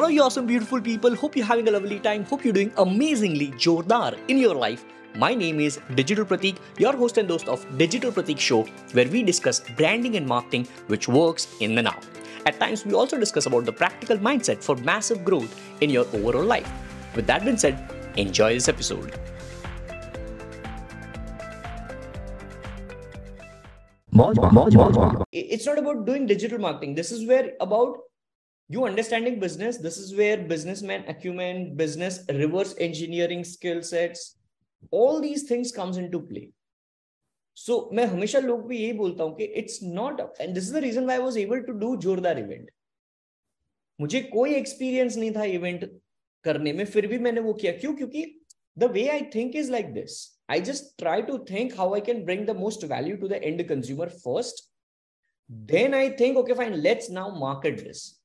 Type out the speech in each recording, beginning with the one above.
Hello, you awesome, beautiful people. Hope you're having a lovely time. Hope you're doing amazingly jordar in your life. My name is Digital Pratik, your host and host of Digital Pratik Show, where we discuss branding and marketing which works in the now. At times, we also discuss about the practical mindset for massive growth in your overall life. With that being said, enjoy this episode. It's not about doing digital marketing. This is where about you understanding business. This is where businessman acumen, business reverse engineering skill sets, all these things comes into play. So so, मैं हमेशा लोग भी यही बोलता हूं कि it's not and this is the reason why was able to do जोरदार event मुझे कोई एक्सपीरियंस नहीं था इवेंट करने में फिर भी मैंने वो किया क्यों क्योंकि the way I think is like this I just try to think how I can bring the most value to the end consumer first then I think, okay, fine, let's now market this.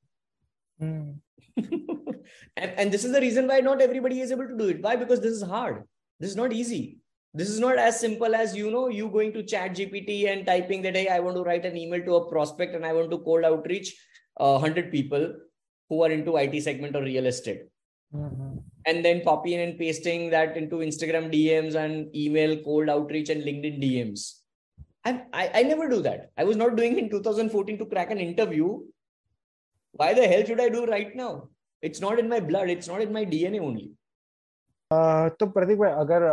Mm. and, and this is the reason why not everybody is able to do it. Why? Because this is hard. This is not easy this is not as simple as you know you going to chat gpt and typing that hey i want to write an email to a prospect and i want to cold outreach uh, 100 people who are into it segment or real estate mm-hmm. and then copying and pasting that into instagram dms and email cold outreach and linkedin dms I, I, I never do that i was not doing in 2014 to crack an interview why the hell should i do right now? It's not in my blood it's not in my dna only. uh, तो प्रतीक भाई अगर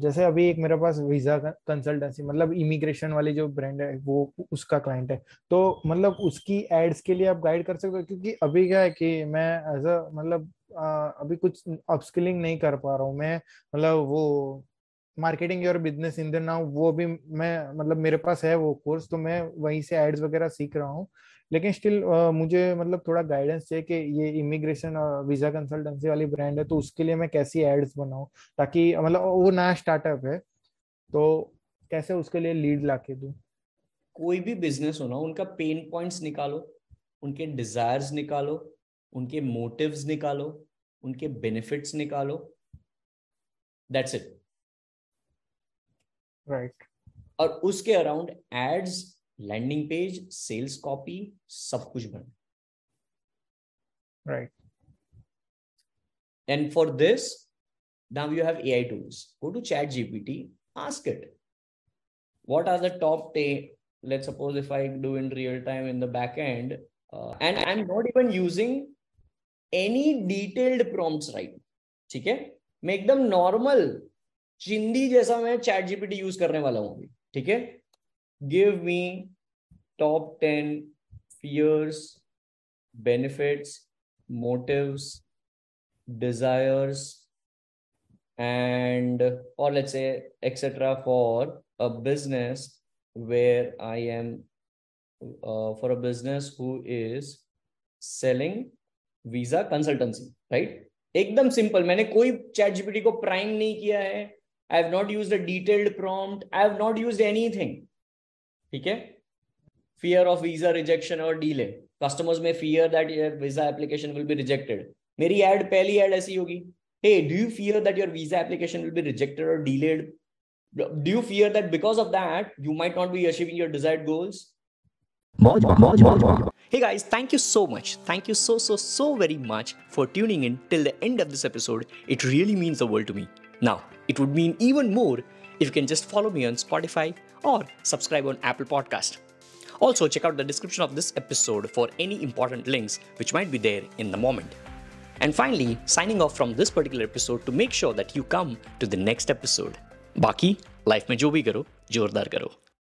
जैसे अभी एक मेरे पास visa consultancy मतलब immigration वाली जो ब्रांड है वो उसका क्लाइंट है तो मतलब उसकी एड्स के लिए आप गाइड कर सकते हो? क्योंकि अभी क्या है कि मैं एज अ मतलब अभी कुछ अपस्किलिंग नहीं कर पा रहा हूँ मैं मतलब वो मार्केटिंग और बिज़नेस इन नाउ वो भी मैं मतलब मेरे पास है वो कोर्स तो मैं वहीं से एड्स वगैरह सीख रहा हूँ। लेकिन स्टिल uh, मुझे मतलब थोड़ा गाइडेंस चाहिए कि ये इमिग्रेशन और वीज़ा कंसल्टेंसी वाली ब्रांड है तो उसके लिए मैं कैसी एड्स बनाऊँ? ताकि मतलब वो नया स्टार्टअप है तो कैसे उसके लिए लीड ला के दू? कोई भी बिज़नेस हो ना उनका पेन पॉइंट्स निकालो उनके डिजायर्स निकालो उनके मोटिव्स निकालो उनके बेनिफिट्स निकालो। दैट्स इट राइट और उसके around ads landing page sales copy सब कुछ बन right and for this now you have AI tools go to Chat GPT ask it what are the top टे let's suppose if I do in real time in the back end and I am not even using any detailed prompts right ठीक है? मैं एकदम normal चिंदी जैसा मैं chat GPT use करने वाला हूँ अभी, ठीक है? Give me top ten fears benefits motive desires and और let's say etcetera for a business where I am for a business who is selling visa consultancy right एकदम सिंपल मैंने कोई चैट जीपीटी को प्राइम नहीं किया है I have not used a detailed prompt I have not used anything ठीक है fear of visa rejection और डीले कस्टमर्स में fear that visa application will be rejected मेरी एड पहली एड ऐसी होगी hey do you fear that your visa application will be rejected or delayed do you fear that because of that you might not be achieving your desired goals Hey guys, thank you so much. Thank you so, so, so very much for tuning in till the end of this episode. It really means the world to me. Now, it would mean even more if you can just follow me on Spotify or subscribe on Apple Podcast. Also, check out the description of this episode for any important links which might be there in the moment. And finally, signing off from this particular episode to make sure that you come to the next episode. Baki, life mein jo bhi karo, jordar karo.